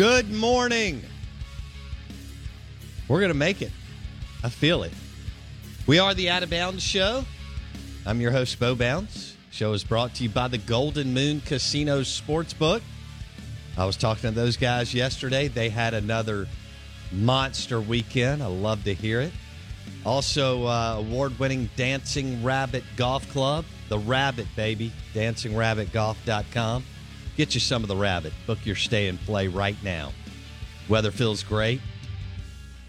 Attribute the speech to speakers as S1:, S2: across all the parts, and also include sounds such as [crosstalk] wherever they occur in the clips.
S1: Good morning. We're going to make it. I feel it. We are the Out of Bounds Show. I'm your host, Bo Bounds. Show is brought to you by the Golden Moon Casino Sportsbook. I was talking to those guys yesterday. They had another monster weekend. I love to hear it. Also, uh, award winning Dancing Rabbit Golf Club. The Rabbit, baby. DancingRabbitGolf.com. Get you some of the rabbit. Book your stay and play right now. Weather feels great.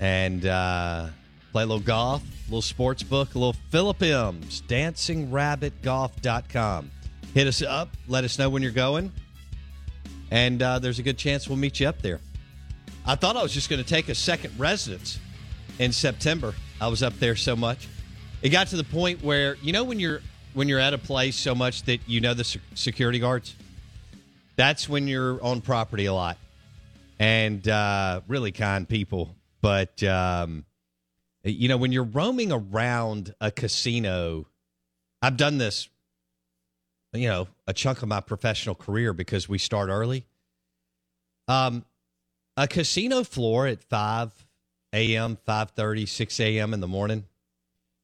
S1: And uh, play a little golf, a little sports book, a little Philip M's. DancingRabbitGolf.com. Hit us up. Let us know when you're going. And uh, there's a good chance we'll meet you up there. I thought I was just going to take a second residence in September. I was up there so much. It got to the point where you know when you're when you're at a place so much that you know the security guards. That's when you're on property a lot, and uh, really kind people. But um, you know when you're roaming around a casino, I've done this. You know, a chunk of my professional career because we start early. Um, a casino floor at 5 a.m., 5.30, 6 a.m. in the morning,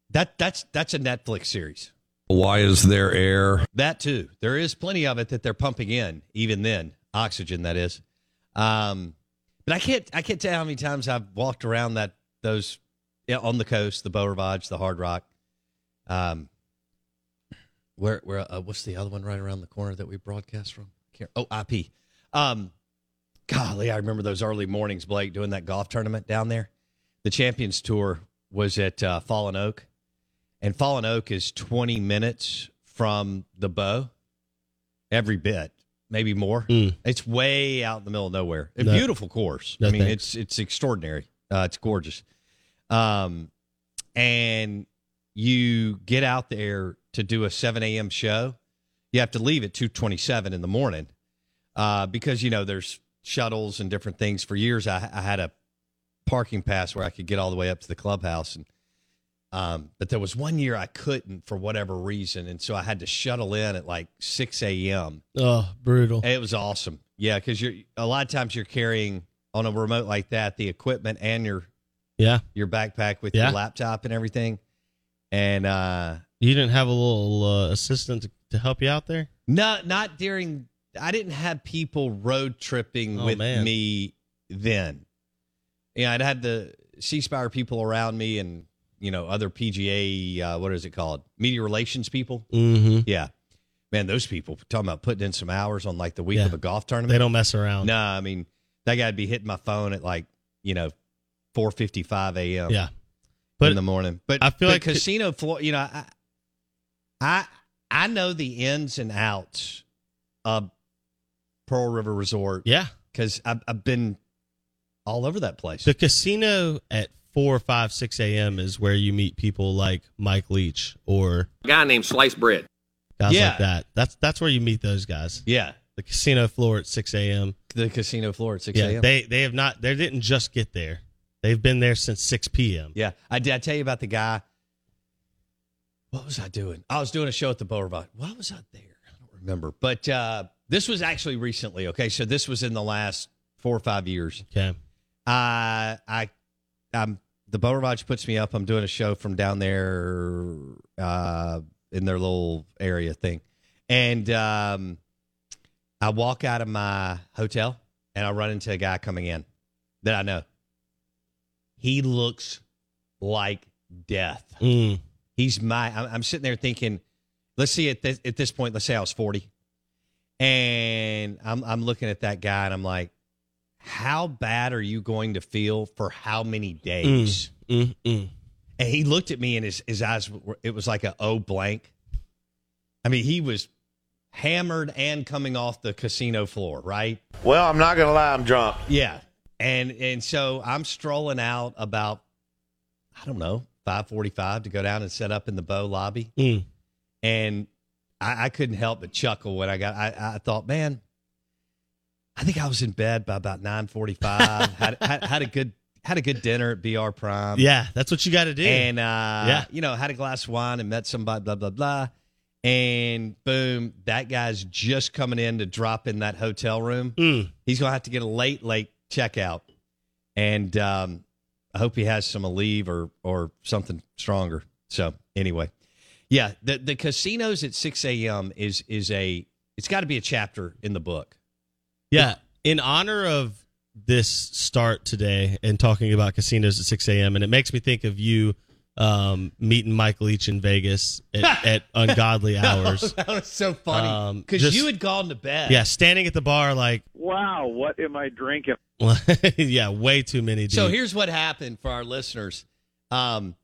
S1: that that's that's a Netflix series.
S2: Why is there air?
S1: That too. There is plenty of it that they're pumping in, even then. Oxygen, that is. Um, but I can't I can't tell how many times I've walked around that those yeah, on the coast, the Beau Rivage, the Hard Rock. Um, where where uh, what's the other one right around the corner that we broadcast from? Oh, IP. Um, golly, I remember those early mornings, Blake, doing that golf tournament down there. The Champions Tour was at uh, Fallen Oak, and Fallen Oak is 20 minutes from the Beau, every bit, maybe more. It's way out in the middle of nowhere. A
S3: No.
S1: beautiful course.
S3: No
S1: I mean,
S3: thanks.
S1: it's it's extraordinary. Uh, it's gorgeous. Um, and you get out there to do a 7 a.m. show. You have to leave at 2:27 in the morning uh, because you know there's shuttles and different things. For years, I, I had a parking pass where I could get all the way up to the clubhouse, and um, but there was one year I couldn't for whatever reason, and so I had to shuttle in at like 6 a.m.
S3: Oh, brutal.
S1: It was awesome. Yeah, because you're a lot of times you're carrying on a remote like that the equipment and your
S3: Yeah.
S1: your backpack with
S3: Yeah.
S1: your laptop and everything. And uh
S3: You didn't have a little uh, assistant to, to help you out there?
S1: no, not during. I didn't have people road tripping
S3: Oh,
S1: with
S3: man.
S1: me then. Yeah, I'd had the C Spire people around me and you know other PGA uh, what is it called media relations people.
S3: Mm-hmm.
S1: Yeah, man, those people talking about putting in some hours on like the week
S3: Yeah.
S1: of a golf tournament.
S3: They don't mess around.
S1: No, I mean that guy'd be hitting my phone at like you know four fifty five a.m.
S3: Yeah. But
S1: in the morning. But
S3: I feel
S1: but
S3: like-
S1: casino floor. You know, I, I I know the ins and outs of Pearl River Resort.
S3: Yeah.
S1: because I've, I've been all over that place.
S3: The casino at four, five, six a.m. is where you meet people like Mike Leach or
S4: A guy named Slice Bread.
S3: guys
S1: Yeah.
S3: like that. That's that's where you meet those guys.
S1: yeah,
S3: The casino floor at six a.m.
S1: the casino floor at six
S3: Yeah,
S1: a.m.
S3: they they have not. They didn't just get there. They've been there since six p.m.
S1: yeah, I did. I tell you about the guy. What was I doing? I was doing a show at the Boulevard. Why was I there? I don't remember. But uh, this was actually recently. Okay, so this was in the last four or five years.
S3: Okay.
S1: I I I'm the Beau Rivage puts me up. I'm doing a show from down there uh, in their little area thing, and um, I walk out of my hotel and I run into a guy coming in that I know. He looks like death.
S3: Mm.
S1: He's my. I'm, I'm sitting there thinking, let's see at this, at this point, let's say I was 40, and I'm I'm looking at that guy and I'm like, how bad are you going to feel for how many days?
S3: Mm, mm.
S1: And he looked at me and his his eyes were it was like a O blank. I mean, he was hammered and coming off the casino floor, right?
S5: Well, I'm not going to lie, I'm drunk.
S1: Yeah. And and so I'm strolling out about I don't know, 5:45 to go down and set up in the Beau lobby.
S3: Mm.
S1: And I, I couldn't help but chuckle when I got I, I thought, man, I think I was in bed by about 9:45. had, [laughs] had had a good had a good dinner at BR Prime.
S3: Yeah, that's what you got to do.
S1: And uh
S3: Yeah.
S1: you know, had a glass of wine and met somebody blah blah blah. And boom, that guy's just coming in to drop in that hotel room.
S3: Mm.
S1: He's going to have to get a late late checkout. And um I hope he has some leave or or something stronger. So, anyway. Yeah, the the casinos at 6 a.m. is is a it's got to be a chapter in the book.
S3: Yeah. In honor of this start today and talking about casinos at 6 a.m., and it makes me think of you um, meeting Mike Leach in Vegas at, [laughs] at ungodly hours.
S1: that was so funny
S3: Um,
S1: because
S3: just-
S1: you had gone to bed.
S3: Yeah, standing at the bar like,
S6: Wow, what am I drinking? [laughs]
S3: yeah, way too many. Dude.
S1: So here's what happened for our listeners. Um,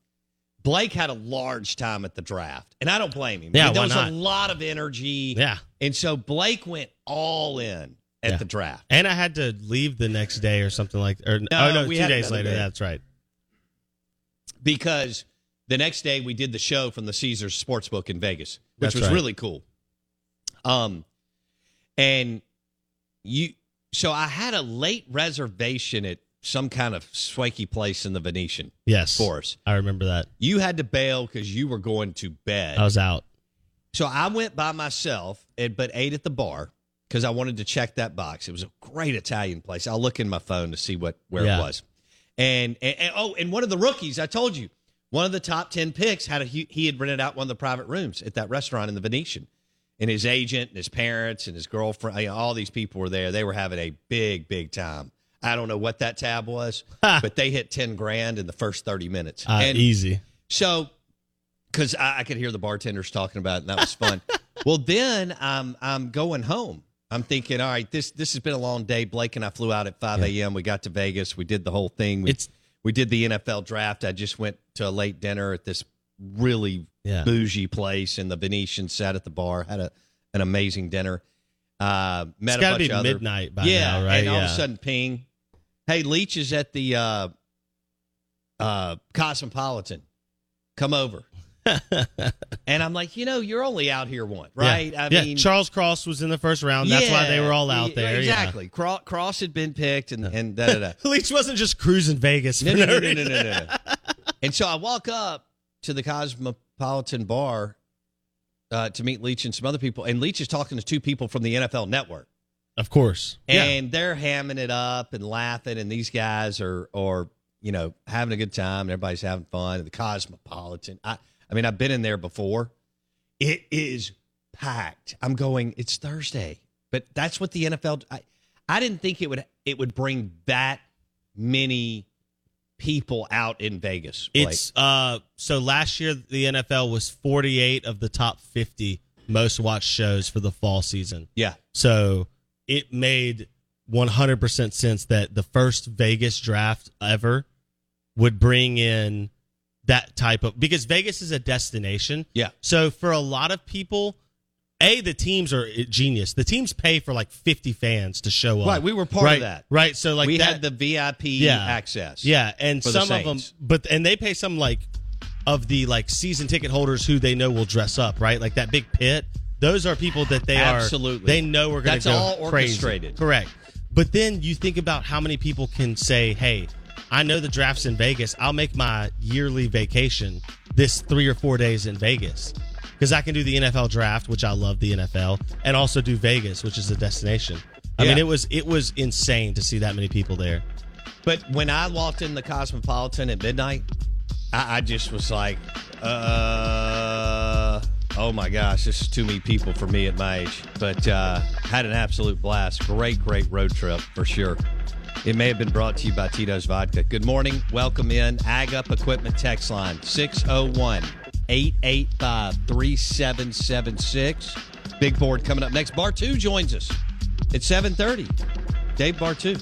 S1: Blake had a large time at the draft, and I don't blame him.
S3: Yeah,
S1: I mean, there
S3: why
S1: was
S3: not?
S1: a lot of energy.
S3: Yeah.
S1: and so Blake went all in at
S3: Yeah.
S1: the draft.
S3: and I had to leave the next day or something like, or
S1: No,
S3: oh no,
S1: we
S3: two days later.
S1: day.
S3: That's right.
S1: because the next day we did the show from the Caesars Sportsbook in Vegas, which
S3: That's
S1: was
S3: right.
S1: really cool. Um, and you, so I had a late reservation at some kind of swanky place in the Venetian
S3: Yes,
S1: for us.
S3: I remember that.
S1: You had to bail because you were going to bed.
S3: I was out.
S1: So I went by myself, and, but ate at the bar because I wanted to check that box. It was a great Italian place. I'll look in my phone to see what where
S3: Yeah.
S1: it was. And, and, and- oh, and one of the rookies, I told you, one of the top ten picks had a he, he had rented out one of the private rooms at that restaurant in the Venetian, and his agent and his parents and his girlfriend, you know, all these people were there. They were having a big, big time. I don't know what that tab was, [laughs] but they hit ten grand in the first thirty minutes.
S3: Uh,
S1: and
S3: easy.
S1: so, because I, I could hear the bartenders talking about it, and that was fun. [laughs] well, then I'm I'm going home. I'm thinking, all right, this this has been a long day. Blake and I flew out at 5 a.m. We got to Vegas. We did the whole thing. We,
S3: It's-
S1: we did the NFL draft. I just went to a late dinner at this really
S3: Yeah.
S1: bougie place in the Venetian. Sat at the bar, had a an amazing dinner. Uh, met
S3: It's
S1: a bunch
S3: be
S1: of other,
S3: midnight by
S1: yeah,
S3: now, right?
S1: And all of a sudden, ping. Hey, Leach is at the uh, uh, Cosmopolitan. Come over. And I'm like, you know, you're only out here once, right?
S3: Yeah.
S1: I
S3: yeah.
S1: mean,
S3: Charles Cross was in the first round. That's why they were all out
S1: yeah,
S3: there.
S1: Exactly. Cro- Cross had been picked, and and da da da. [laughs]
S3: Leach wasn't just cruising Vegas.
S1: No, no,
S3: no,
S1: no, no, no, and so I walk up to the Cosmopolitan bar uh, to meet Leach and some other people, and Leach is talking to two people from the NFL Network.
S3: Of course. yeah.
S1: and they're hamming it up and laughing, and these guys are are you know having a good time, and everybody's having fun. The Cosmopolitan, I I mean, I've been in there before. It is packed. I'm going. It's Thursday. but that's what the NFL. I, I didn't think it would it would bring that many people out in Vegas. Blake.
S3: It's uh so last year the NFL was 48 of the top 50 most watched shows for the fall season.
S1: yeah,
S3: So it made 100% sense that the first Vegas draft ever would bring in that type of because Vegas is a destination.
S1: Yeah.
S3: So for a lot of people, a the teams are genius. The teams pay for like 50 fans to show up.
S1: Right, we were part of that.
S3: Right. So like
S1: we
S3: that,
S1: had the VIP
S3: Yeah.
S1: access.
S3: yeah, and
S1: for the
S3: some of them, but and they pay some like of the like season ticket holders who they know will dress up, right? Like that big pit. Those are people that they
S1: Absolutely.
S3: are. They know we're going to go
S1: all
S3: crazy. Correct. But then you think about how many people can say, "Hey, I know the draft's in Vegas. I'll make my yearly vacation this three or four days in Vegas." Because I can do the NFL draft, which I love the NFL, and also do Vegas, which is a destination. I
S1: Yeah.
S3: mean, it was it was insane to see that many people there.
S1: But when I walked in the Cosmopolitan at midnight, I, I just was like, uh, oh my gosh, this is too many people for me at my age. But uh, had an absolute blast. Great, great road trip for sure. It may have been brought to you by Tito's Vodka. Good morning. Welcome in. Ag Up Equipment Text Line 601 885 3776. Big board coming up next. Bartu joins us at 730. Dave
S7: Bartu.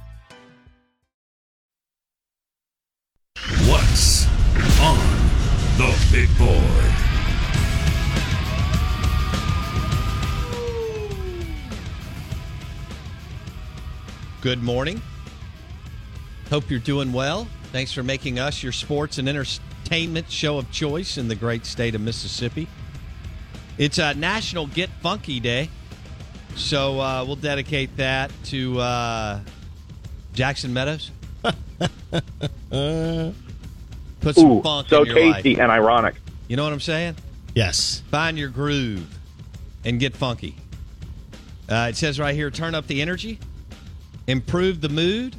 S8: The big board?
S1: Good morning. Hope you're doing well. Thanks for making us your sports and entertainment show of choice in the great state of Mississippi. It's a National Get Funky Day, so uh, we'll dedicate that to uh, Jackson Meadows. [laughs] Put some
S6: Ooh,
S1: funk
S6: so
S1: in your
S6: tasty
S1: life.
S6: and ironic.
S1: You know what I'm saying?
S3: Yes.
S1: Find your groove and get funky. Uh, it says right here turn up the energy, improve the mood,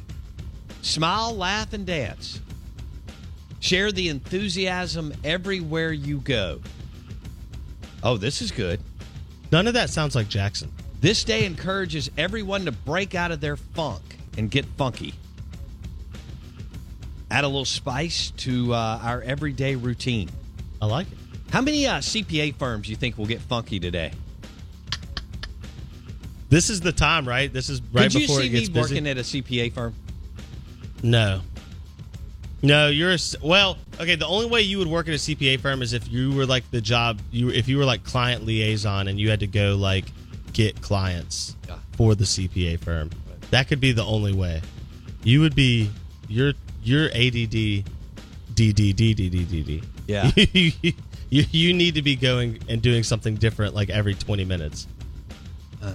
S1: smile, laugh, and dance. Share the enthusiasm everywhere you go. Oh, this is good.
S3: None of that sounds like Jackson.
S1: This day encourages everyone to break out of their funk and get funky. Add a little spice to uh, our everyday routine.
S3: I like it.
S1: How many uh, CPA firms you think will get funky today?
S3: This is the time, right? This is right
S1: Could you
S3: before
S1: see
S3: it gets
S1: me working at a CPA firm?
S3: No. No, you're a, well. Okay, the only way you would work at a CPA firm is if you were like the job you if you were like client liaison and you had to go like get clients
S1: Yeah.
S3: for the CPA firm. That could be the only way. You would be your your ADD DDDDDD.
S1: Yeah. [laughs]
S3: you, you need to be going and doing something different like every 20 minutes. Uh.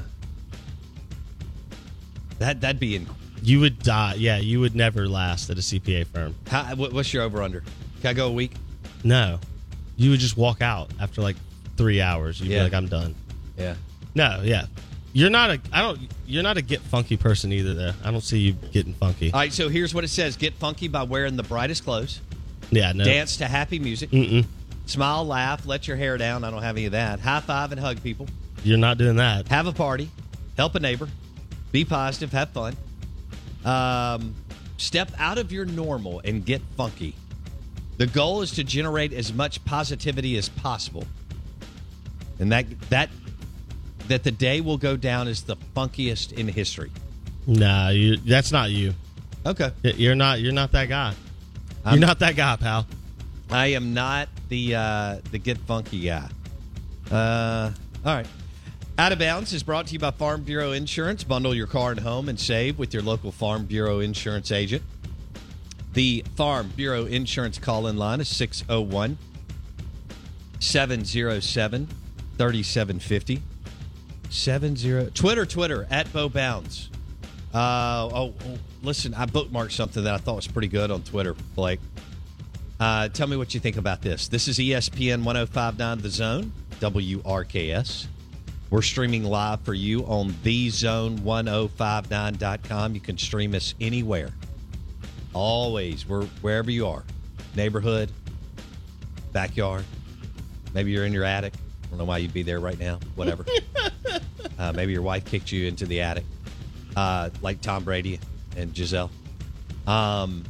S1: That that'd be in.
S3: You would die. Yeah, you would never last at a CPA firm.
S1: How, what's your over under? Can I go a week?
S3: No, you would just walk out after like three hours. You'd
S1: Yeah.
S3: be like, "I'm done."
S1: Yeah.
S3: No, yeah, you're not a. I don't. You're not a get funky person either. Though I don't see you getting funky.
S1: All right. So here's what it says: Get funky by wearing the brightest clothes.
S3: yeah, no.
S1: Dance to happy music.
S3: Mm-mm.
S1: Smile, laugh, let your hair down. I don't have any of that. High five and hug people.
S3: You're not doing that.
S1: Have a party. Help a neighbor. Be positive. Have fun. Um, step out of your normal and get funky. The goal is to generate as much positivity as possible. and that that that the day will go down as the funkiest in history.
S3: Nah, you, that's not you.
S1: Okay,
S3: you're not. You're not that guy.
S1: I'm-
S3: you're not that guy, pal.
S1: I am not the uh, the get funky guy. Uh, all right. Out of Bounds is brought to you by Farm Bureau Insurance. Bundle your car and home and save with your local Farm Bureau Insurance agent. The Farm Bureau Insurance call in line is 601 707 3750. 70 Twitter, Twitter at Bo Bounds. Uh, oh, oh, listen, I bookmarked something that I thought was pretty good on Twitter, Blake. Uh, tell me what you think about this. This is ESPN 1059 The Zone, WRKS. We're streaming live for you on thezone1059.com. You can stream us anywhere. Always. We're wherever you are. Neighborhood, backyard. Maybe you're in your attic. I don't know why you'd be there right now. Whatever. [laughs] uh, maybe your wife kicked you into the attic, uh, like Tom Brady and Gisele. Um,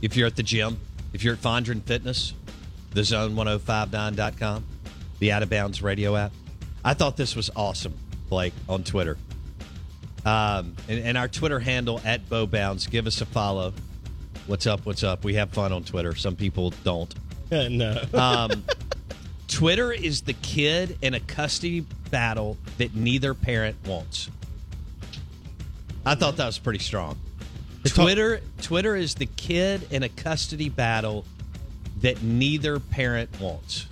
S1: if you're at the gym, if you're at Fondren Fitness, the zone1059.com, the Out of Bounds radio app. I thought this was awesome, Blake, on Twitter. Um, and, and our Twitter handle at Bo Bounds. Give us a follow. What's up? What's up? We have fun on Twitter. Some people don't. [laughs]
S3: no.
S1: Um, Twitter is the kid in a custody battle that neither parent wants. I thought that was pretty strong. Twitter Twitter is the kid in a custody battle that neither parent wants.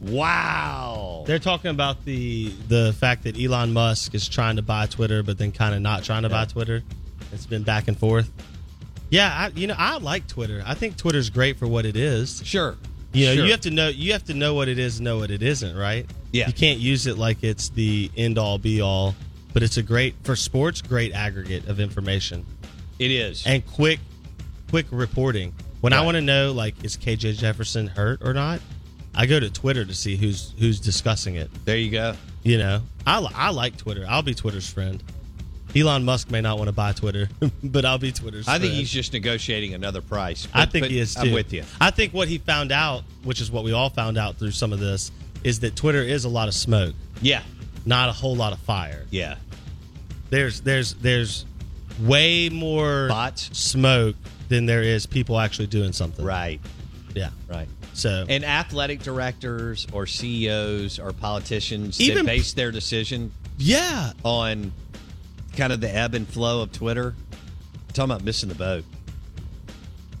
S1: Wow.
S3: They're talking about the the fact that Elon Musk is trying to buy Twitter, but then kind of not trying to buy Twitter. It's been back and forth. Yeah, I, you know, I like Twitter. I think Twitter's great for what it is.
S1: Sure.
S3: You know,
S1: Sure.
S3: you have to know you have to know what it is, and know what it isn't, right?
S1: Yeah.
S3: You can't use it like it's the end all be all, but it's a great for sports, great aggregate of information
S1: It is.
S3: and quick, quick reporting. When I want to know, like, is KJ Jefferson hurt or not? I go to Twitter to see who's who's discussing it.
S1: There you go.
S3: You know, I, I like Twitter. I'll be Twitter's friend. Elon Musk may not want to buy Twitter, [laughs] but I'll be Twitter's.
S1: I think he's just negotiating another price.
S3: I think he is too.
S1: I'm with you.
S3: I think what he found out, which is what we all found out through some of this, is that Twitter is a lot of smoke,
S1: Yeah.
S3: not a whole lot of fire.
S1: Yeah.
S3: There's there's there's way more
S1: Bots.
S3: smoke than there is people actually doing something.
S1: Right.
S3: Yeah.
S1: Right.
S3: So
S1: And athletic directors or CEOs or politicians
S3: Even-
S1: that base their decision
S3: yeah,
S1: on kind of the ebb and flow of Twitter. talking about missing the boat.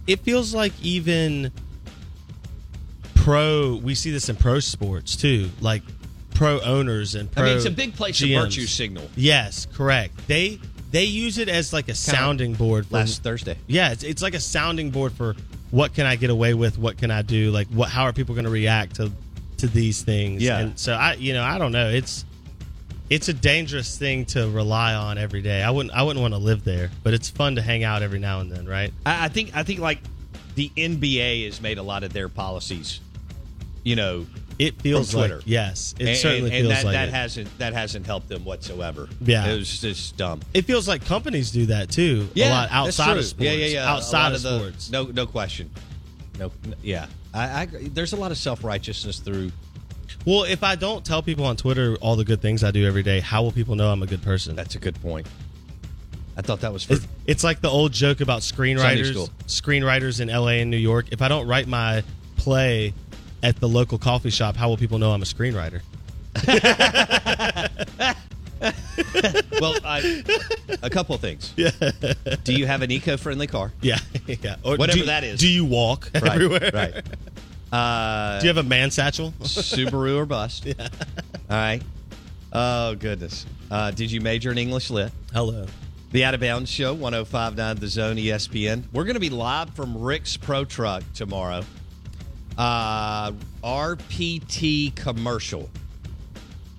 S3: it feels like even pro. We see this in pro sports too, like pro owners and pro.
S1: I mean, it's a big place of
S3: GMs.
S1: virtue signal.
S3: Yes, correct. They they use it as like a sounding board for
S1: Last Thursday.
S3: Yeah, it's, it's like a sounding board for what can I get away with, what can I do, like what how are people going to react to to these things.
S1: Yeah.
S3: and so I you know I don't know. It's it's a dangerous thing to rely on every day. I wouldn't I wouldn't want to live there, but it's fun to hang out every now and then, right?
S1: I, I think I think like the NBA has made a lot of their policies, you know,
S3: It feels like
S1: Twitter.
S3: yes, it
S1: and,
S3: certainly
S1: and, and
S3: feels
S1: that,
S3: like
S1: that
S3: it.
S1: hasn't that hasn't helped them whatsoever.
S3: Yeah.
S1: it was just dumb.
S3: It feels like companies do that too. a lot outside of sports.
S1: Yeah, yeah, yeah.
S3: Outside of
S1: the-
S3: sports.
S1: no, no question. No, n- yeah. I, I there's a lot of self righteousness through.
S3: Well, if I don't tell people on Twitter all the good things I do every day, how will people know I'm a good person?
S1: That's a good point. I thought that was for
S3: It's, it's like the old joke about screenwriters, screenwriters in LA and New York. If I don't write my play at the local coffee shop, how will people know I'm a screenwriter? [laughs]
S1: well, I, a couple of things.
S3: Yeah,
S1: Do you have an eco-friendly car? [laughs]
S3: yeah, yeah. Or
S1: Whatever
S3: do-
S1: that is.
S3: Do you walk everywhere?
S1: Right. Uh,
S3: Do you have a man satchel? [laughs]
S1: Subaru or bust? [laughs] Yeah. All right. Oh goodness. Uh, did you major in English lit?
S3: Hello.
S1: The Out of Bounds Show, 1059 The Zone ESPN. We're going to be live from Rick's Pro Truck tomorrow. Uh, RPT commercial.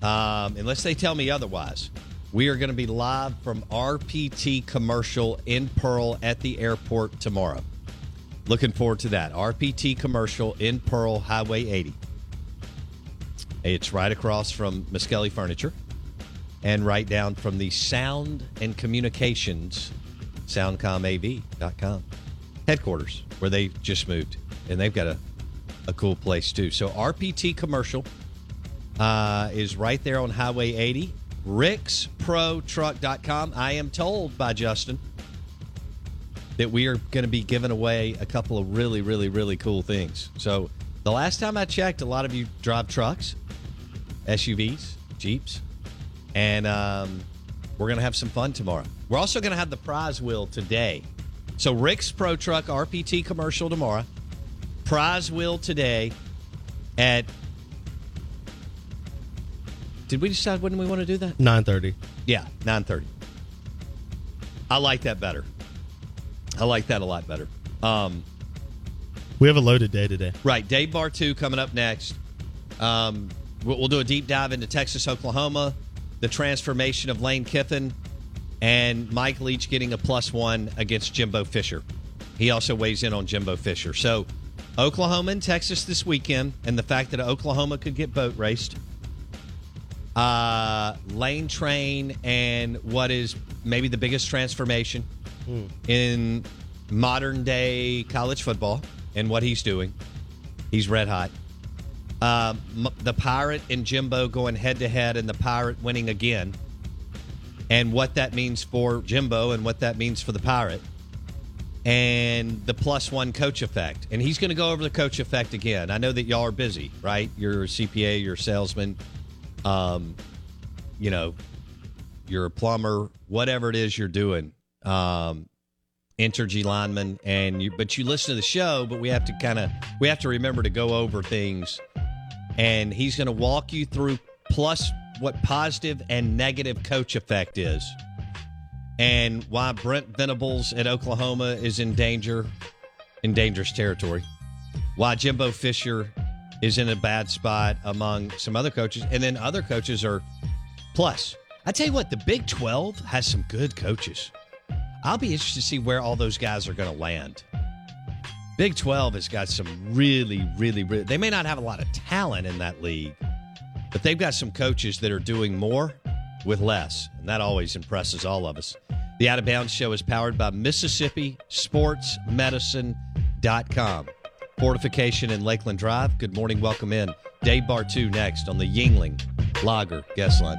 S1: Um, unless they tell me otherwise, we are going to be live from RPT commercial in Pearl at the airport tomorrow. Looking forward to that. RPT commercial in Pearl, Highway 80. It's right across from Muskelly Furniture and right down from the Sound and Communications, soundcomav.com headquarters, where they just moved. And they've got a, a cool place too. So RPT commercial uh, is right there on Highway 80. RicksProTruck.com. I am told by Justin that we are going to be giving away a couple of really, really, really cool things. So the last time I checked, a lot of you drive trucks, SUVs, Jeeps, and um, we're going to have some fun tomorrow. We're also going to have the prize wheel today. So Rick's Pro Truck RPT commercial tomorrow. Prize wheel today at. Did we decide when we want to do that?
S3: Nine thirty.
S1: Yeah, nine thirty. I like that better. I like that a lot better. Um,
S3: we have a loaded day today.
S1: Right, Dave Bartu coming up next. Um, we'll, we'll do a deep dive into Texas, Oklahoma, the transformation of Lane Kiffin, and Mike Leach getting a plus one against Jimbo Fisher. He also weighs in on Jimbo Fisher. So, Oklahoma and Texas this weekend, and the fact that Oklahoma could get boat raced. Uh, lane train and what is maybe the biggest transformation
S3: Hmm.
S1: in modern day college football and what he's doing. He's red hot. M- the Pirate and Jimbo going head to head, and the Pirate winning again, and what that means for Jimbo and what that means for the Pirate, and the plus one coach effect. And he's going to go over the coach effect again. I know that y'all are busy, right? You're a CPA, you're a salesman, um, you know, you're a plumber, whatever it is you're doing um, Entergy lineman, and you, but you listen to the show. But we have to kind of we have to remember to go over things, and he's going to walk you through plus what positive and negative coach effect is, and why Brent Venables at Oklahoma is in danger, in dangerous territory, why Jimbo Fisher is in a bad spot among some other coaches, and then other coaches are plus. I tell you what, the Big Twelve has some good coaches. I'll be interested to see where all those guys are going to land. Big 12 has got some really, really, really, they may not have a lot of talent in that league, but they've got some coaches that are doing more with less. And that always impresses all of us. The Out of Bounds Show is powered by Mississippi Sports Medicine.com. Fortification in Lakeland Drive. Good morning. Welcome in. Day Bartu next on the Yuengling Lager Guest Line.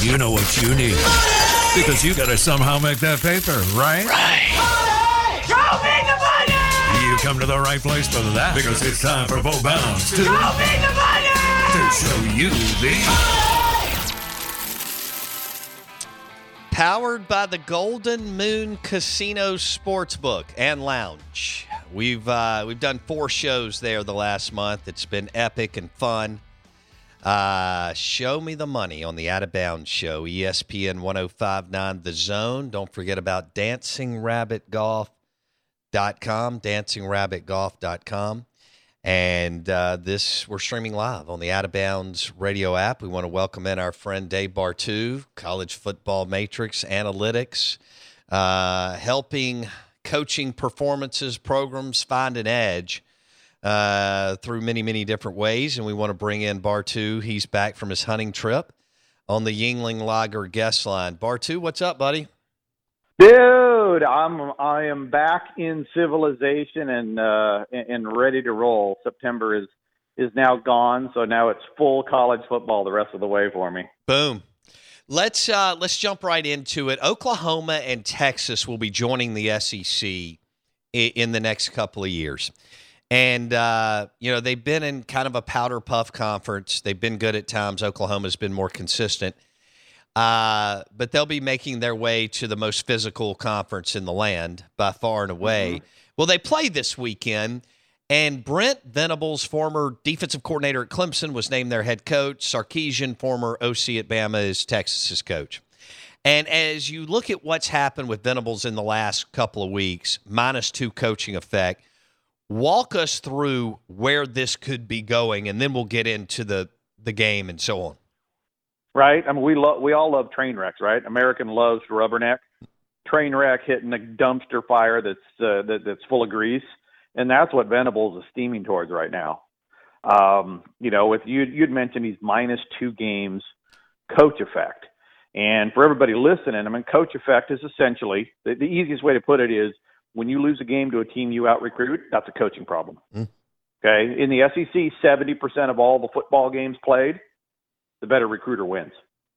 S8: you know what you need. Because you gotta somehow make that paper, right? Right.
S9: Show me the money!
S8: You come to the right place for that. Because it's time for Bo Bounds to,
S9: Show me the money!
S8: to show you the
S1: Powered by the Golden Moon Casino Sportsbook and Lounge. We've uh, we've done four shows there the last month. It's been epic and fun. Uh, show me the money on the Out of Bounds show, ESPN 1059 The Zone. Don't forget about dancingrabbitgolf.com, dancingrabbitgolf.com. And uh, this, we're streaming live on the Out of Bounds radio app. We want to welcome in our friend Dave Bartu, college football matrix analytics uh, helping coaching performances programs find an edge uh, through many, many different ways. And we want to bring in Bartu. He's back from his hunting trip on the Yuengling Lager guest line. Bartu, what's up, buddy?
S6: Dude, I'm I am back in civilization and uh and ready to roll. September is is now gone, so now it's full college football the rest of the way for me.
S1: Boom. Let's uh, let's jump right into it. Oklahoma and Texas will be joining the SEC in the next couple of years, and uh, you know they've been in kind of a powder puff conference. They've been good at times. Oklahoma's been more consistent, uh, but they'll be making their way to the most physical conference in the land by far and away. Mm-hmm. Well, they play this weekend. And Brent Venables, former defensive coordinator at Clemson, was named their head coach. Sarkisian, former OC at Bama, is Texas's coach. And as you look at what's happened with Venables in the last couple of weeks, minus two coaching effect, walk us through where this could be going, and then we'll get into the the game and so on.
S6: Right. I mean, we love we all love train wrecks, right? American loves rubberneck. Train wreck hitting a dumpster fire that's uh, that, that's full of grease and that's what Venables is steaming towards right now. Um, you know, with you, you'd mentioned he's minus two games coach effect. And for everybody listening, I mean, coach effect is essentially the, the easiest way to put it is when you lose a game to a team you out recruit, that's a coaching problem. Mm. Okay. In the SEC, 70% of all the football games played, the better recruiter wins.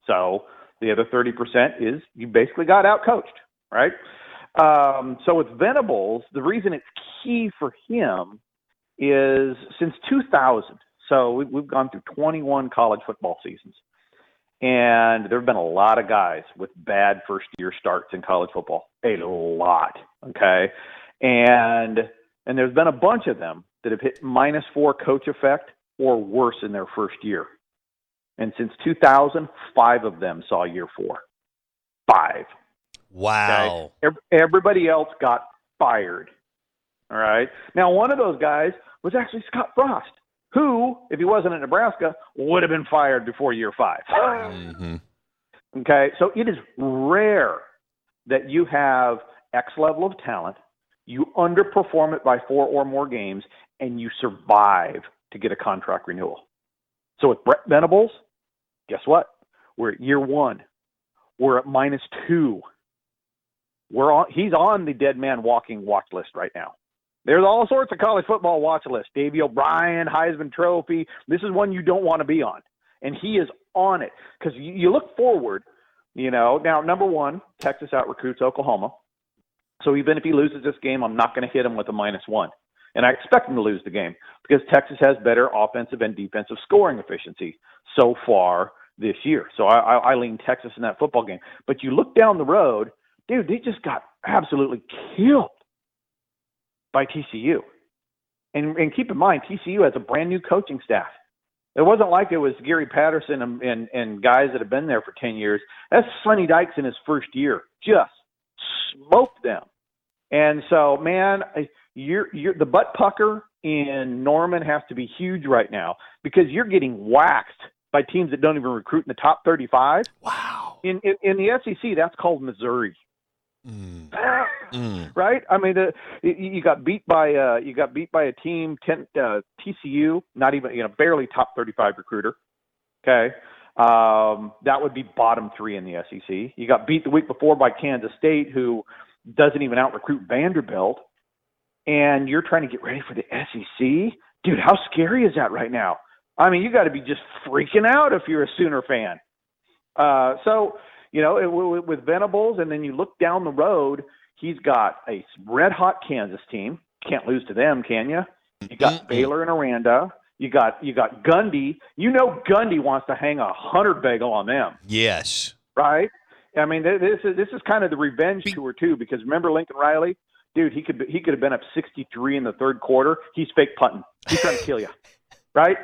S6: So the other 30% is you basically got out coached, right? Um, so with Venables, the reason it's key for him is since 2000. So we, we've gone through 21 college football seasons, and there have been a lot of guys with bad first year starts in college football. A lot, okay, and and there's been a bunch of them that have hit minus four coach effect or worse in their first year. And since 2000, five of them saw year four. Five.
S1: Wow.
S6: Okay? Everybody else got fired. All right. Now, one of those guys was actually Scott Frost, who, if he wasn't at Nebraska, would have been fired before year 5
S1: mm-hmm.
S6: Okay. So it is rare that you have X level of talent, you underperform it by four or more games, and you survive to get a contract renewal. So with Brent Venables, guess what? We're at year one. We're at minus two we're on. He's on the dead man walking watch list right now. There's all sorts of college football watch lists. Davy O'Brien, Heisman Trophy. This is one you don't want to be on, and he is on it because you, you look forward. You know, now number one, Texas out recruits Oklahoma. So even if he loses this game, I'm not going to hit him with a minus one. And I expect him to lose the game because Texas has better offensive and defensive scoring efficiency so far this year. So I, I, I lean Texas in that football game. But you look down the road, dude, they just got absolutely killed by TCU. And, and keep in mind, TCU has a brand new coaching staff. It wasn't like it was Gary Patterson and, and, and guys that have been there for 10 years. That's Sonny Dykes in his first year. Just smoked them. And so, man, you're, you're, the butt pucker in Norman has to be huge right now because you're getting waxed by teams that don't even recruit in the top 35.
S1: Wow.
S6: In, in, in the SEC, that's called Missouri.
S1: Mm. [coughs] mm.
S6: Right? I mean, the, you got beat by uh, you got beat by a team, ten, uh, TCU, not even you know barely top thirty-five recruiter. Okay, um, that would be bottom three in the SEC. You got beat the week before by Kansas State, who doesn't even out recruit Vanderbilt, and you're trying to get ready for the SEC, dude. How scary is that right now? I mean, you got to be just freaking out if you're a Sooner fan. Uh, so you know, it, with Venables, and then you look down the road, he's got a red hot Kansas team. Can't lose to them, can you? You got. Baylor and Aranda. You got you got Gundy. You know Gundy wants to hang a hundred bagel on them.
S1: Yes.
S6: Right. I mean, this is this is kind of the revenge tour too, because remember Lincoln Riley, dude, he could he could have been up sixty three in the third quarter. He's fake punting. He's trying to kill you, [laughs] right?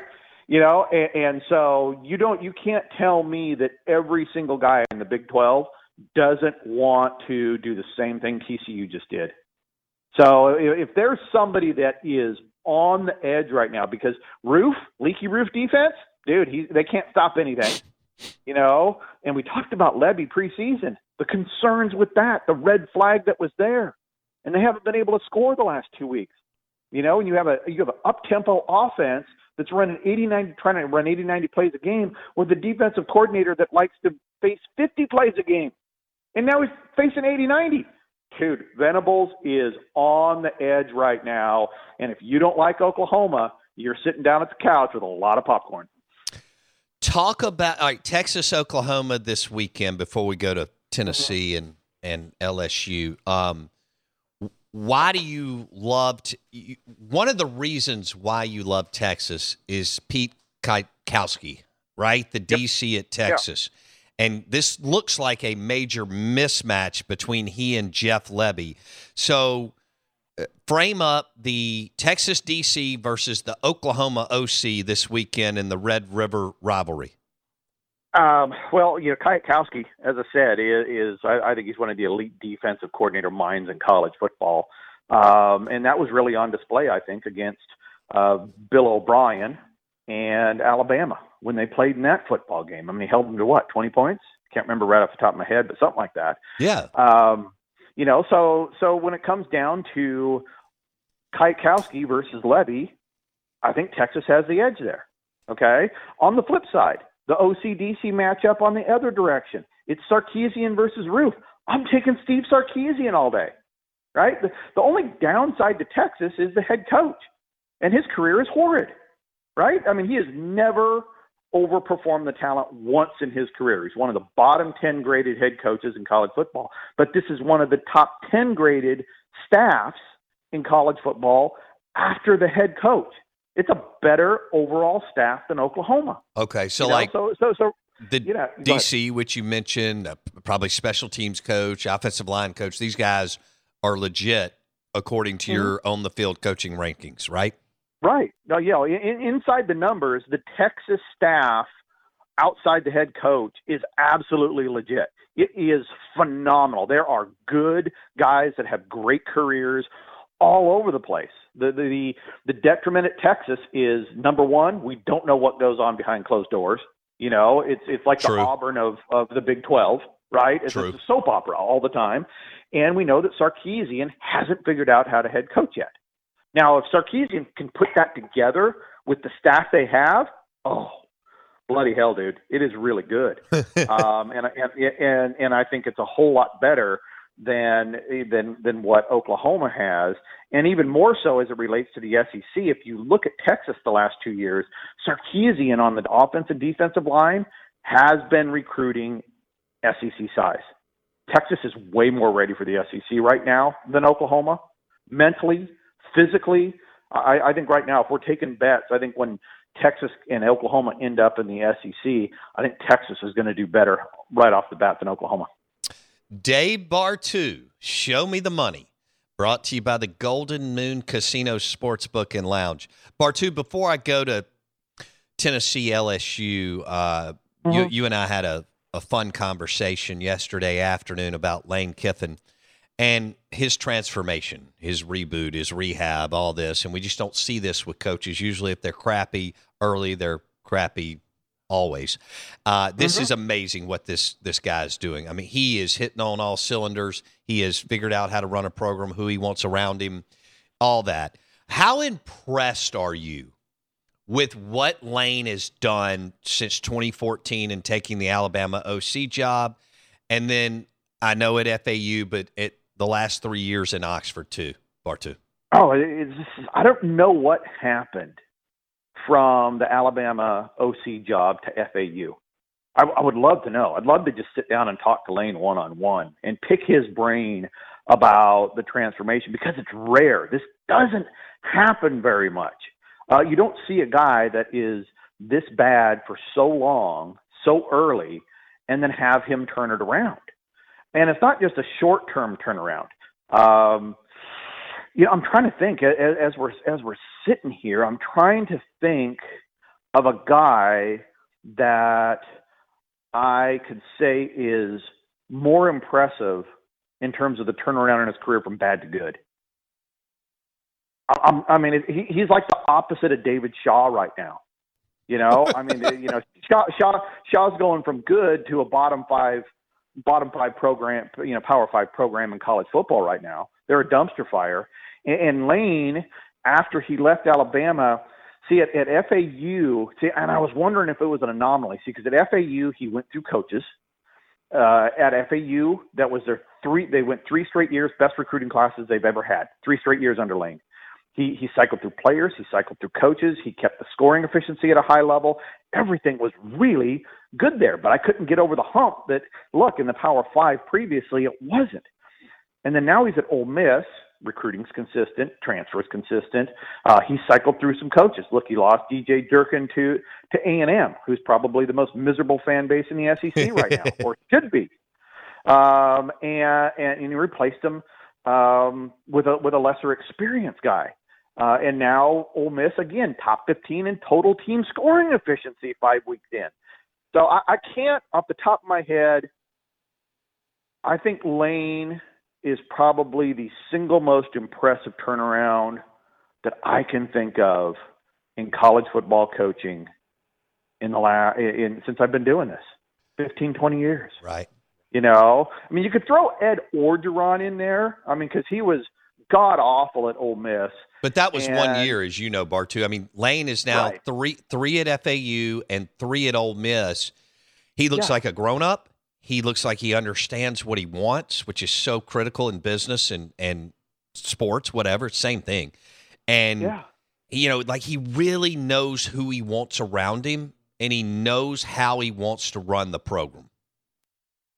S6: You know, and, and so you don't you can't tell me that every single guy in the Big 12 doesn't want to do the same thing TCU just did. So if there's somebody that is on the edge right now because roof, leaky roof defense, dude, he they can't stop anything. You know, and we talked about Lebby preseason. the concerns with that, the red flag that was there, and they haven't been able to score the last two weeks. You know, and you have a you have an up tempo offense that's running 80 90 trying to run 80 90 plays a game with a defensive coordinator that likes to face 50 plays a game. And now he's facing 80 90. Dude, Venables is on the edge right now, and if you don't like Oklahoma, you're sitting down at the couch with a lot of popcorn.
S1: Talk about all right, Texas, Oklahoma this weekend before we go to Tennessee and and LSU. Um, why do you love to, one of the reasons why you love Texas is Pete Kwiatkowski, right? The DC yep. at Texas. Yeah. And this looks like a major mismatch between he and Jeff Lebby. So uh, frame up the Texas DC versus the Oklahoma OC this weekend in the Red River rivalry.
S6: Um, well, you know, Kwiatkowski, as I said, is, is I, I think he's one of the elite defensive coordinator minds in college football, um, and that was really on display, I think, against uh, Bill O'Brien and Alabama when they played in that football game. I mean, he held them to what, twenty points? Can't remember right off the top of my head, but something like that.
S1: Yeah.
S6: Um, you know, so so when it comes down to Kwiatkowski versus Lebby, I think Texas has the edge there. Okay. On the flip side, the OCDC matchup on the other direction. It's Sarkisian versus Roof. I'm taking Steve Sarkisian all day, right? The, the only downside to Texas is the head coach, and his career is horrid, right? I mean, he has never overperformed the talent once in his career. He's one of the bottom 10 graded head coaches in college football, but this is one of the top 10 graded staffs in college football after the head coach it's a better overall staff than Oklahoma.
S1: Okay, so
S6: you know?
S1: like
S6: so so so
S1: the
S6: yeah,
S1: DC, which you mentioned, uh, probably special teams coach, offensive line coach. These guys are legit according to mm-hmm. your on the field coaching rankings, right?
S6: Right. No, yeah. In, inside the numbers, the Texas staff outside the head coach is absolutely legit. It is phenomenal. There are good guys that have great careers all over the place. The, the the detriment at Texas is number one, we don't know what goes on behind closed doors. You know, it's it's like
S1: True.
S6: the Auburn of of the Big Twelve, right? It's, it's a soap opera all the time, and we know that Sarkisian hasn't figured out how to head coach yet. Now, if Sarkisian can put that together with the staff they have, oh, bloody hell, dude, it is really good. [laughs] um, and, and and and I think it's a whole lot better than than than what Oklahoma has, and even more so as it relates to the SEC. If you look at Texas the last two years, Sarkisian on the offensive defensive line has been recruiting SEC size. Texas is way more ready for the SEC right now than Oklahoma, mentally, physically. I, I think right now, if we're taking bets, I think when Texas and Oklahoma end up in the SEC, I think Texas is going to do better right off the bat than Oklahoma.
S1: Dave Bartoo, Show Me the Money, brought to you by the Golden Moon Casino Sportsbook and Lounge. Bartoo, before I go to Tennessee LSU, uh, mm-hmm. you, you and I had a, a fun conversation yesterday afternoon about Lane Kiffin and his transformation, his reboot, his rehab, all this. And we just don't see this with coaches. Usually, if they're crappy early, they're crappy always. Uh, this mm-hmm. is amazing what this this guy is doing. I mean, he is hitting on all cylinders. He has figured out how to run a program, who he wants around him, all that. How impressed are you with what Lane has done since 2014 and taking the Alabama OC job, and then I know at FAU, but at the last three years in Oxford too, Bartoo.
S6: Oh, it's, I don't know what happened from the Alabama OC job to FAU? I, I would love to know. I'd love to just sit down and talk to Lane one on one and pick his brain about the transformation because it's rare. This doesn't happen very much. Uh, you don't see a guy that is this bad for so long, so early, and then have him turn it around. And it's not just a short term turnaround. Um, you know, I'm trying to think as, as we're as we're sitting here. I'm trying to think of a guy that I could say is more impressive in terms of the turnaround in his career from bad to good. I, I mean, he, he's like the opposite of David Shaw right now. You know, I mean, [laughs] you know, Shaw, Shaw Shaw's going from good to a bottom five bottom five program, you know, Power Five program in college football right now. They're a dumpster fire. And, and Lane, after he left Alabama, see at, at FAU, see, and I was wondering if it was an anomaly. See, because at FAU he went through coaches. Uh, at FAU, that was their three. They went three straight years, best recruiting classes they've ever had. Three straight years under Lane. He he cycled through players, he cycled through coaches, he kept the scoring efficiency at a high level. Everything was really good there, but I couldn't get over the hump that look in the Power Five previously it wasn't. And then now he's at Ole Miss, recruiting's consistent, transfer's consistent. Uh, he cycled through some coaches. Look, he lost DJ Durkin to to A and M, who's probably the most miserable fan base in the SEC [laughs] right now, or should be. Um, and, and and he replaced him um, with a with a lesser experienced guy. Uh, and now Ole Miss again, top 15 in total team scoring efficiency five weeks in. So I, I can't, off the top of my head, I think Lane is probably the single most impressive turnaround that I can think of in college football coaching in the last in since I've been doing this 15 20 years.
S1: Right.
S6: You know? I mean you could throw Ed Orgeron in there. I mean cuz he was god awful at Ole Miss.
S1: But that was
S6: and,
S1: one year as you know bar Bartu. I mean Lane is now
S6: right.
S1: 3 3 at FAU and 3 at Ole Miss. He looks
S6: Yeah.
S1: like a grown up he looks like he understands what he wants, which is so critical in business and and sports, whatever. Same thing. And
S6: Yeah.
S1: you know, like he really knows who he wants around him, and he knows how he wants to run the program.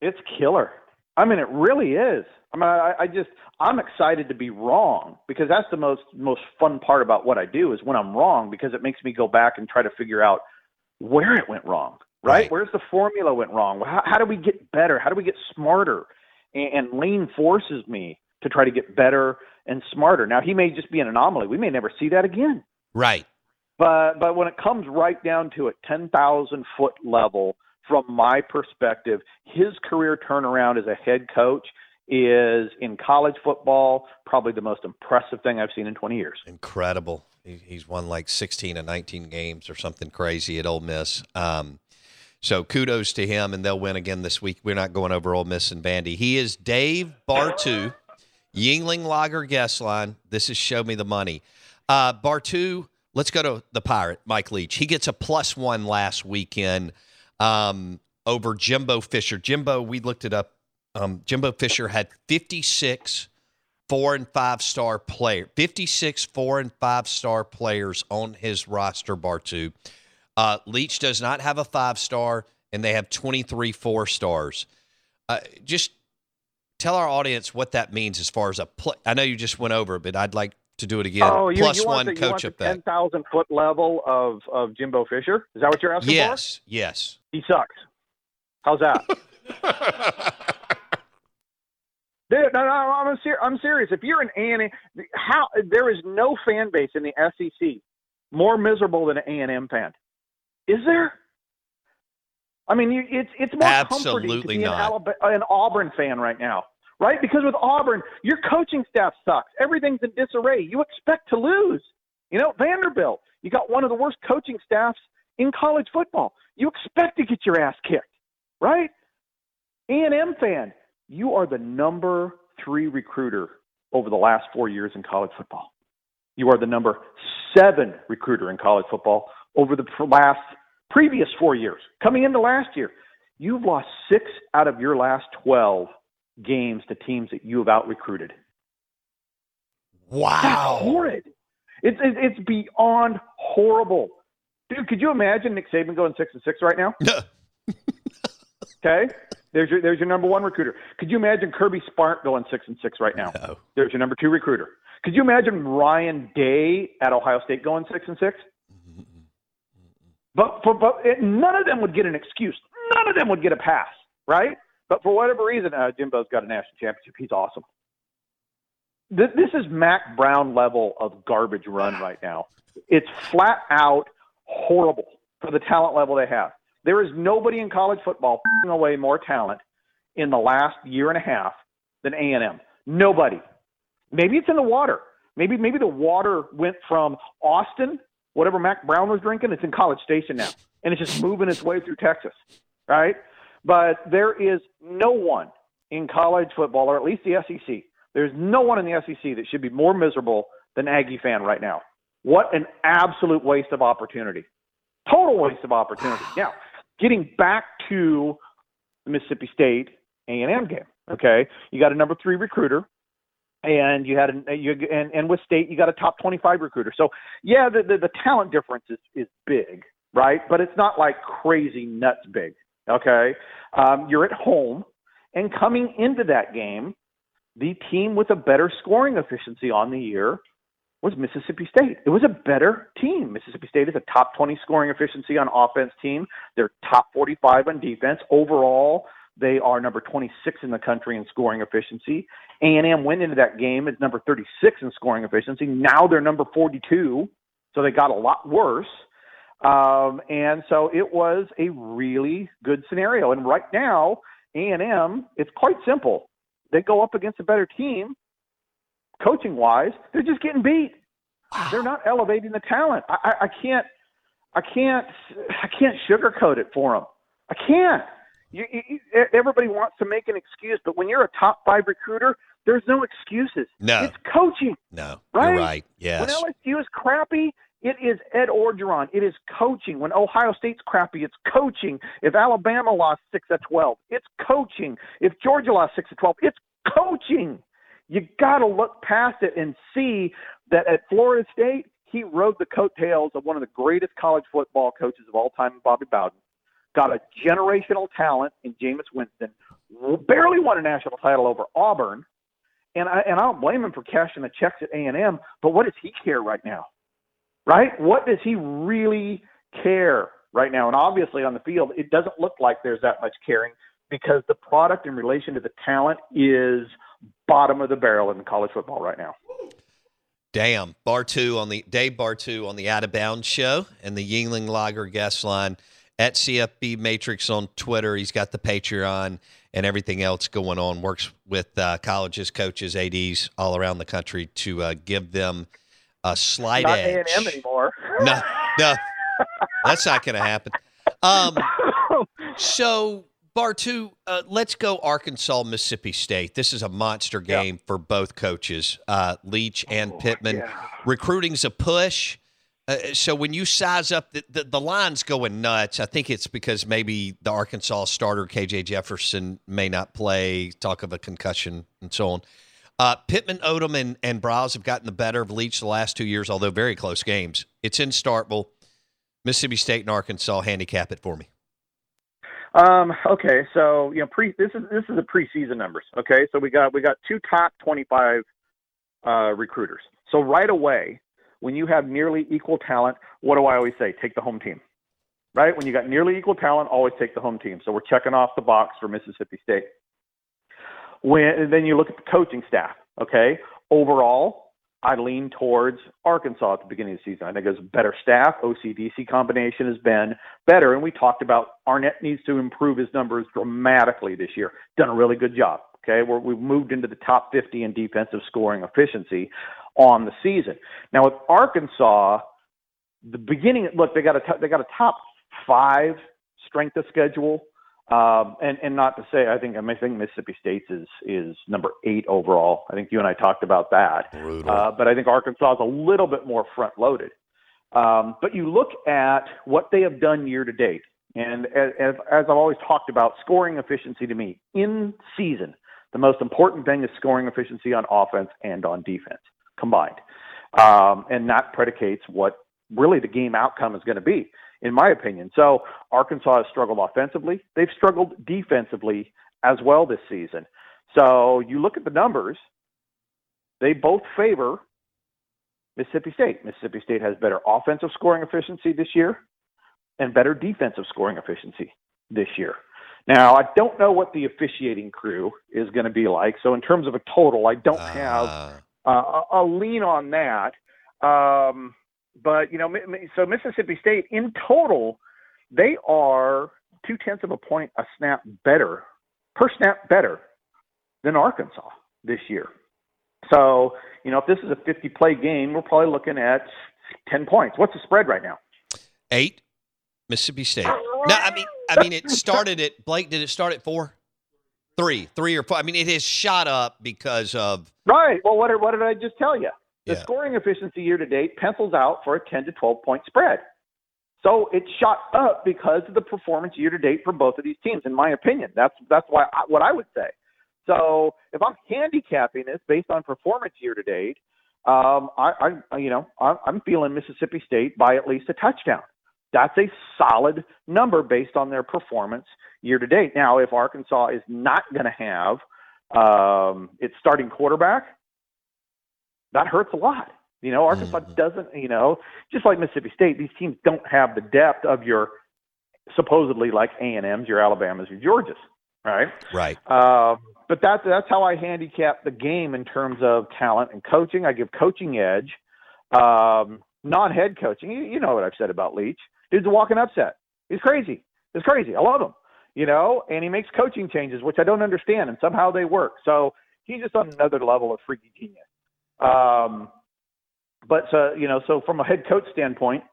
S6: It's killer. I mean, it really is. I mean, I, I just I'm excited to be wrong because that's the most most fun part about what I do is when I'm wrong because it makes me go back and try to figure out where it went wrong. Right?
S1: Right.
S6: Where's the formula went wrong? How, how do we get better? How do we get smarter? And, and Lane forces me to try to get better and smarter. Now he may just be an anomaly. We may never see that again.
S1: Right.
S6: But but when it comes right down to it, ten thousand foot level, from my perspective, his career turnaround as a head coach is in college football probably the most impressive thing I've seen in twenty years.
S1: Incredible. He's won like 16 and 19 games or something crazy at Ole Miss. Um, so kudos to him, and they'll win again this week. We're not going over Ole Miss and Vandy. He is Dave Bartu, Yuengling Lager guest line. This is Show Me the Money. Uh, Bartu, let's go to the Pirate, Mike Leach. He gets a plus one last weekend um, over Jimbo Fisher. Jimbo, we looked it up. Um, Jimbo Fisher had 56 four and five star player, 56 four and five star players on his roster, Bartu. Uh, Leach does not have a five star, and they have 23 four stars. Uh, just tell our audience what that means as far as a play. I know you just went over but I'd like to do it again.
S6: oh, you,
S1: Plus
S6: you
S1: one
S6: the, you
S1: coach
S6: want the ten thousand foot level of of Jimbo Fisher? Is that what you're asking for?
S1: Yes, yes.
S6: He sucks. How's that? [laughs] Dude, no, no, I'm, ser- I'm serious. If you're an A&M, how there is no fan base in the SEC more miserable than an A&M fan. Is there? I mean, you, it's it's more comforting to
S1: Absolutely
S6: be an. Alabama, an Auburn fan right now, right? Because with Auburn, your coaching staff sucks. Everything's in disarray. You expect to lose. You know, Vanderbilt, you got one of the worst coaching staffs in college football. You expect to get your ass kicked, right? A&M fan, you are the number three recruiter over the last four years in college football. You are the number seven recruiter in college football over the last previous four years. Coming into last year, you've lost six out of your last 12 games to teams that you have out recruited.
S1: Wow.
S6: That's horrid. It's, it's beyond horrible. Dude, could you imagine Nick Saban going six and six right now? [laughs] okay, there's your there's your number one recruiter. Could you imagine Kirby Smart going six and six right now?
S1: No.
S6: There's your number two recruiter. Could you imagine Ryan Day at Ohio State going six and six? But for but it, none of them would get an excuse. None of them would get a pass, right? But for whatever reason, uh, Jimbo's got a national championship. He's awesome. This, this is Mack Brown level of garbage run right now. It's flat out horrible for the talent level they have. There is nobody in college football away more talent in the last year and a half than A and M. Nobody. Maybe it's in the water. Maybe maybe the water went from Austin, whatever Mack Brown was drinking, it's in College Station now, and it's just moving its way through Texas, right? But there is no one in college football, or at least the SEC. There's no one in the SEC that should be more miserable than Aggie fan right now. What an absolute waste of opportunity. Total waste of opportunity. [sighs] Now, getting back to the Mississippi State A&M game. Okay, you got a number three recruiter, and you had a you and, and with State you got a top 25 recruiter. So yeah, the, the the talent difference is is big, right? But it's not like crazy nuts big. Okay, um, you're at home, and coming into that game, the team with a better scoring efficiency on the year was Mississippi State. It was a better team. Mississippi State is a top 20 scoring efficiency on offense team. They're top 45 on defense. Overall, they are number 26 in the country in scoring efficiency. A&M went into that game at number 36 in scoring efficiency. Now they're number 42, so they got a lot worse. Um, and so it was a really good scenario. And right now, A&M, it's quite simple. They go up against a better team, coaching wise. They're just getting beat. They're not elevating the talent. I, I, I can't, I can't, I can't sugarcoat it for them. I can't. You, you, everybody wants to make an excuse, but when you're a top five recruiter, there's no excuses.
S1: No.
S6: It's coaching.
S1: No,
S6: right?
S1: you're right. Yes.
S6: When LSU is crappy, it is Ed Orgeron. It is coaching. When Ohio State's crappy, it's coaching. If Alabama lost six at twelve, it's coaching. If Georgia lost six at twelve, it's coaching. You got to look past it and see that at Florida State, he rode the coattails of one of the greatest college football coaches of all time, Bobby Bowden got a generational talent in Jameis Winston, barely won a national title over Auburn, and I and I don't blame him for cashing the checks at A and M. But what does he care right now? Right? What does he really care right now? And obviously on the field, it doesn't look like there's that much caring because the product in relation to the talent is bottom of the barrel in college football right now.
S1: Damn, Bartoo on the Dave Bartoo on the Out of Bounds show and the Yuengling Lager guest line at CFB Matrix on Twitter. He's got the Patreon and everything else going on. Works with uh, colleges, coaches, ads all around the country to uh, give them a slight
S6: not
S1: edge.
S6: A&M anymore.
S1: no, no, that's not going to happen. Um, [laughs] so Bartoo, uh, let's go Arkansas, Mississippi State. This is a monster game yeah. for both coaches, uh, Leach and
S6: oh,
S1: Pittman.
S6: Yeah.
S1: Recruiting's a push. Uh, so when you size up the, the, the line's going nuts, I think it's because maybe the Arkansas starter KJ Jefferson may not play. Talk of a concussion and so on. Uh, Pittman, Odom, and, and Briles have gotten the better of Leach the last two years, although very close games. It's in Starkville, Mississippi State and Arkansas. Handicap it for me.
S6: Um, okay, so you know, pre this is this is the preseason numbers. Okay, so we got we got two top twenty five uh, recruiters. So right away, when you have nearly equal talent, what do I always say? Take the home team. Right? When you got nearly equal talent, always take the home team. So we're checking off the box for Mississippi State. When then you look at the coaching staff, okay? Overall, I lean towards Arkansas at the beginning of the season. I think it's a better staff. OCDC combination has been better. And we talked about Arnett needs to improve his numbers dramatically this year. Done a really good job. Okay, where we've moved into the top 50 in defensive scoring efficiency on the season. Now with Arkansas, the beginning look they got a they got a top five strength of schedule, um, and and not to say I think I think Mississippi State's is is number eight overall. I think you and I talked about that. Uh, but I think Arkansas is a little bit more front loaded. Um, but you look at what they have done year to date, and as, as, as I've always talked about, scoring efficiency to me in season, the most important thing is scoring efficiency on offense and on defense combined. Um, and that predicates what really the game outcome is going to be, in my opinion. So Arkansas has struggled offensively. They've struggled defensively as well this season. So you look at the numbers, they both favor Mississippi State. Mississippi State has better offensive scoring efficiency this year and better defensive scoring efficiency this year. Now, I don't know what the officiating crew is going to be like. So, in terms of a total, I don't have uh, a lean on that. Um, but you know, so Mississippi State in total, they are two tenths of a point a snap better per snap better than Arkansas this year. So you know, if this is a 50 play game, we're probably looking at 10 points. What's the spread right now?
S1: Eight. Mississippi State. No, I mean, I mean, it started at Blake. Did it start at four, three, three or four? I mean, it has shot up because of
S6: Right. Well, what did, what did I just tell you? The
S1: Yeah.
S6: scoring efficiency year to date pencils out for a 10 to 12 point spread. So it shot up because of the performance year to date for both of these teams, in my opinion. That's that's why I, what I would say. So if I'm handicapping this based on performance year to date, um, I, I you know I, I'm feeling Mississippi State by at least a touchdown. That's a solid number based on their performance year to date. Now, if Arkansas is not going to have um, its starting quarterback, that hurts a lot. You know, Arkansas doesn't, you know, just like Mississippi State, these teams don't have the depth of your supposedly like A&Ms, your Alabamas, your Georgias, right?
S1: right.
S6: Um, but that's that's how I handicap the game in terms of talent and coaching. I give coaching edge. Um, non-head coaching, you, you know what I've said about Leach. Dude's a walking upset. He's crazy. He's crazy. I love him. You know, and he makes coaching changes, which I don't understand, and somehow they work. So he's just on another level of freaky genius. Um, but so you know, so from a head coach standpoint,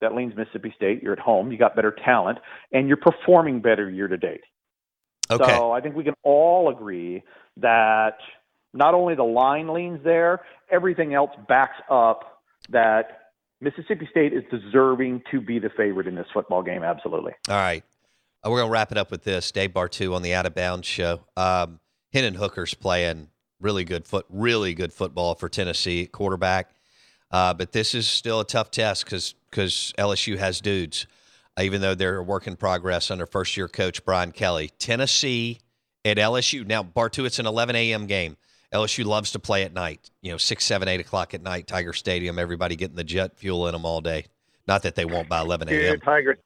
S6: that leans Mississippi State. You're at home. You got better talent, and you're performing better year to date.
S1: Okay.
S6: So I think we can all agree that not only the line leans there, everything else backs up that Mississippi State is deserving to be the favorite in this football game. Absolutely.
S1: All right. Uh, we're going to wrap it up with this. Dave Bartu on the Out of Bounds show. Um, Hendon Hooker's playing really good foot, really good football for Tennessee quarterback. Uh, but this is still a tough test because because LSU has dudes, uh, even though they're a work in progress under first year coach Brian Kelly. Tennessee at LSU now Bartu. It's an 11 a.m. game. LSU loves to play at night. You know, six, seven, eight o'clock at night. Tiger Stadium. Everybody getting the jet fuel in them all day. Not that they won't by 11 a.m.
S6: Dude, Tiger.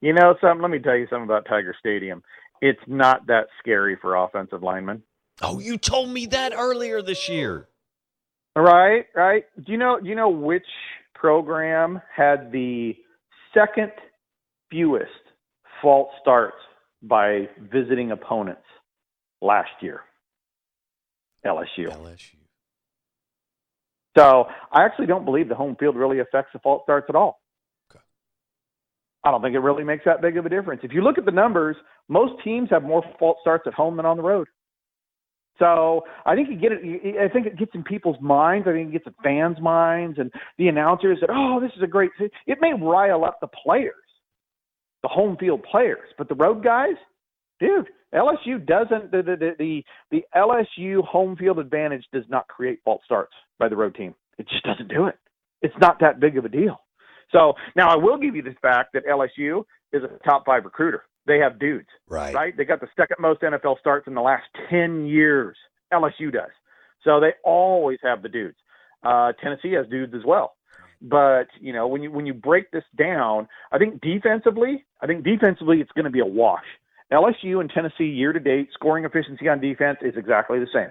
S6: You know something? Let me tell you something about Tiger Stadium. It's not that scary for offensive linemen.
S1: Oh, you told me that earlier this year.
S6: Right, right. Do you know? Do you know which program had the second fewest false starts by visiting opponents last year? LSU.
S1: LSU.
S6: So I actually don't believe the home field really affects the false starts at all. Okay. I don't think it really makes that big of a difference. If you look at the numbers, most teams have more false starts at home than on the road. So I think you get it. I think it gets in people's minds. I think it gets in fans' minds and the announcers that oh, this is a great. It may rile up the players, the home field players, but the road guys, dude. LSU doesn't the the the, the LSU home field advantage does not create false starts by the road team. It just doesn't do it. It's not that big of a deal. So now I will give you the fact that LSU is a top five recruiter. They have dudes,
S1: right?
S6: Right? They got the second most NFL starts in the last ten years. LSU does. So they always have the dudes. Uh, Tennessee has dudes as well. But you know when you when you break this down, I think defensively, I think defensively it's going to be a wash. LSU and Tennessee year to date scoring efficiency on defense is exactly the same.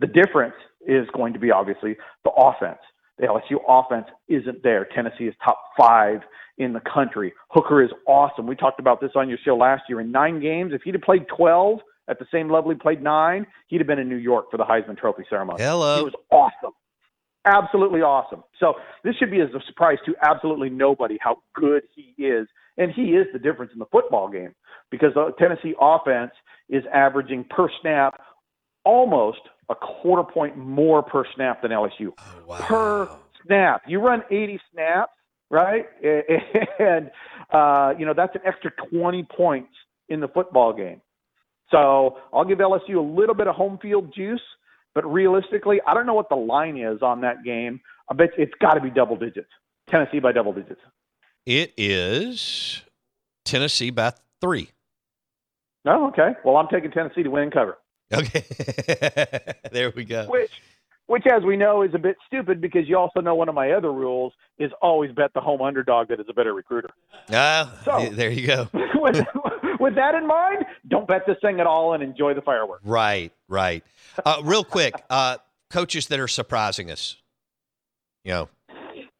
S6: The difference is going to be obviously the offense. The LSU offense isn't there. Tennessee is top five in the country. Hooker is awesome. We talked about this on your show last year. In nine games, if he'd have played 12 at the same level he played nine, he'd have been in New York for the Heisman Trophy ceremony.
S1: Hello.
S6: He was awesome. Absolutely awesome. So this should be as a surprise to absolutely nobody how good he is. And he is the difference in the football game because the Tennessee offense is averaging per snap almost a quarter point more per snap than LSU. Per snap. You run 80 snaps, right? [laughs] And, uh, you know, that's an extra 20 points in the football game. So I'll give LSU a little bit of home field juice, but realistically, I don't know what the line is on that game. I bet it's got to be double digits. Tennessee by double digits.
S1: It is Tennessee by three.
S6: Oh, okay. Well, I'm taking Tennessee to win and cover.
S1: Okay. [laughs] there we go.
S6: Which, which, as we know, is a bit stupid because you also know one of my other rules is always bet the home underdog that is a better recruiter.
S1: Ah,
S6: So-
S1: there you go. [laughs]
S6: with, with that in mind, don't bet this thing at all and enjoy the fireworks.
S1: Right, right. Uh, real quick, uh, coaches that are surprising us. You know,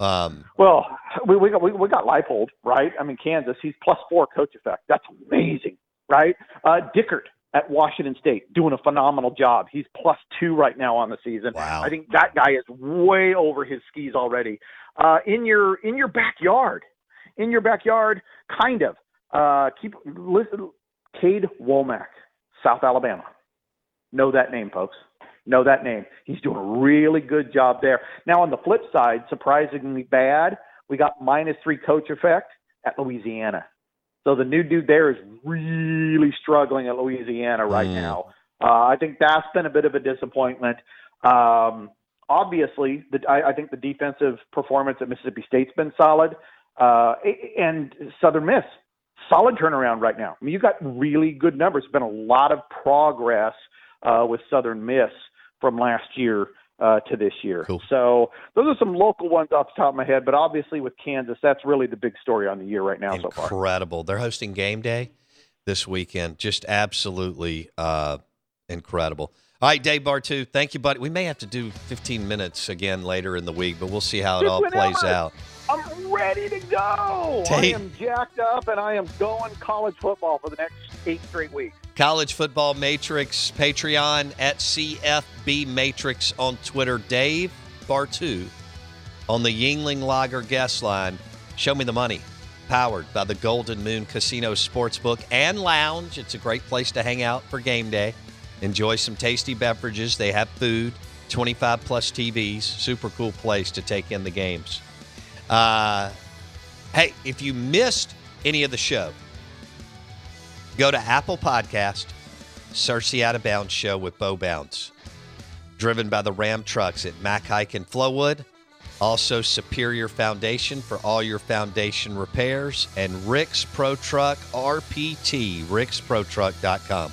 S1: um,
S6: Well, we we got we, we got Leipold, right? I mean, Kansas, he's plus four coach effect. That's amazing, right? Uh, Dickert at Washington State doing a phenomenal job. He's plus two right now on the season.
S1: Wow.
S6: I think that guy is way over his skis already. Uh, in your in your backyard, in your backyard, kind of. Uh, keep listen. Kane Wommack, South Alabama. Know that name, folks. Know that name. He's doing a really good job there. Now, on the flip side, surprisingly bad, we got minus three coach effect at Louisiana. So the new dude there is really struggling at Louisiana right
S1: Mm.
S6: now. Uh, I think that's been a bit of a disappointment. Um, obviously, the, I, I think the defensive performance at Mississippi State's been solid, uh, and Southern Miss solid turnaround right now. I mean, you've got really good numbers. There's been a lot of progress uh, with Southern Miss from last year uh, to this year. So those are some local ones off the top of my head, but obviously with Kansas, that's really the big story on the year right now so far.
S1: Incredible. They're hosting game day this weekend. Just absolutely uh, incredible. All right, Dave Bartu, thank you, buddy. We may have to do 15 minutes again later in the week, but we'll see how it all plays out.
S6: I'm ready to go. I am jacked up, and I am going college football for the next eight straight weeks.
S1: College Football Matrix Patreon at CFB Matrix on Twitter. Dave Bartu on the Yuengling Lager guest line. Show me the money. Powered by the Golden Moon Casino Sportsbook and Lounge. It's a great place to hang out for game day. Enjoy some tasty beverages. They have food, 25 plus TVs. Super cool place to take in the games. Uh, hey, if you missed any of the show, go to Apple Podcast, search the Out of Bounds Show with Bo Bounds, driven by the Ram trucks at Mac Haik and Flowood. Also, Superior Foundation for all your foundation repairs, and Rick's Pro Truck RPT, ricksprotruck.com.